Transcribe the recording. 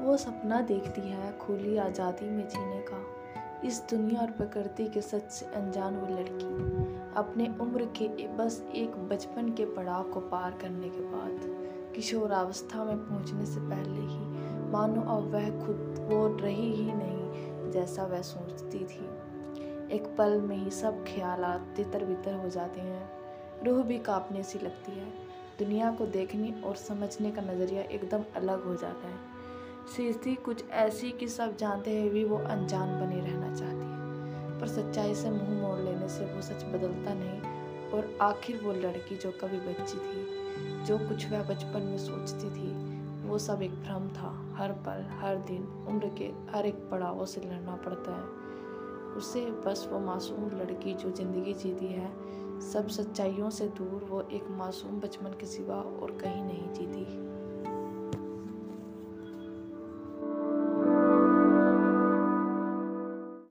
वो सपना देखती है खुली आज़ादी में जीने का। इस दुनिया और प्रकृति के सच से अनजान वो लड़की, अपने उम्र के बस एक बचपन के पड़ाव को पार करने के बाद किशोरावस्था में पहुँचने से पहले ही मानो अब वह खुद वो रही ही नहीं जैसा वह सोचती थी। एक पल में ही सब ख्याल तितर बितर हो जाते हैं। रूह भी कांपने सी लगती है। दुनिया को देखने और समझने का नज़रिया एकदम अलग हो जाता है। स्थिति कुछ ऐसी कि सब जानते हुए भी वो अनजान बनी रहना चाहती है। पर सच्चाई से मुँह मोड़ लेने से वो सच बदलता नहीं और आखिर वो लड़की जो कभी बच्ची थी, जो कुछ वह बचपन में सोचती थी, वो सब एक भ्रम था। हर पल, हर दिन, उम्र के हर एक पड़ावों से लड़ना पड़ता है। उसे बस वो मासूम लड़की जो ज़िंदगी जीती है, सब सच्चाइयों से दूर, वो एक मासूम बचपन के सिवा और कहीं नहीं